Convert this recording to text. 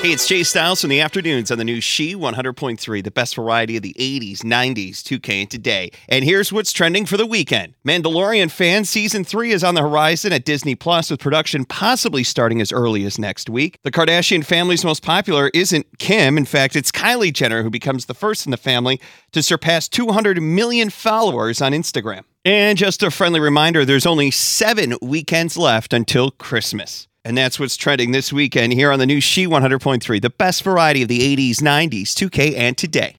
Hey, it's Jay Styles from the afternoons on the new She 100.3, the best variety of the 80s, 90s, 2K, and today. And here's what's trending for the weekend Mandalorian fans, season three is on the horizon at Disney Plus, with production possibly starting as early as next week. The Kardashian family's most popular isn't Kim. In fact, it's Kylie Jenner who becomes the first in the family to surpass 200 million followers on Instagram. And just a friendly reminder there's only seven weekends left until Christmas. And that's what's trending this weekend here on the new She 100.3, the best variety of the 80s, 90s, 2K, and today.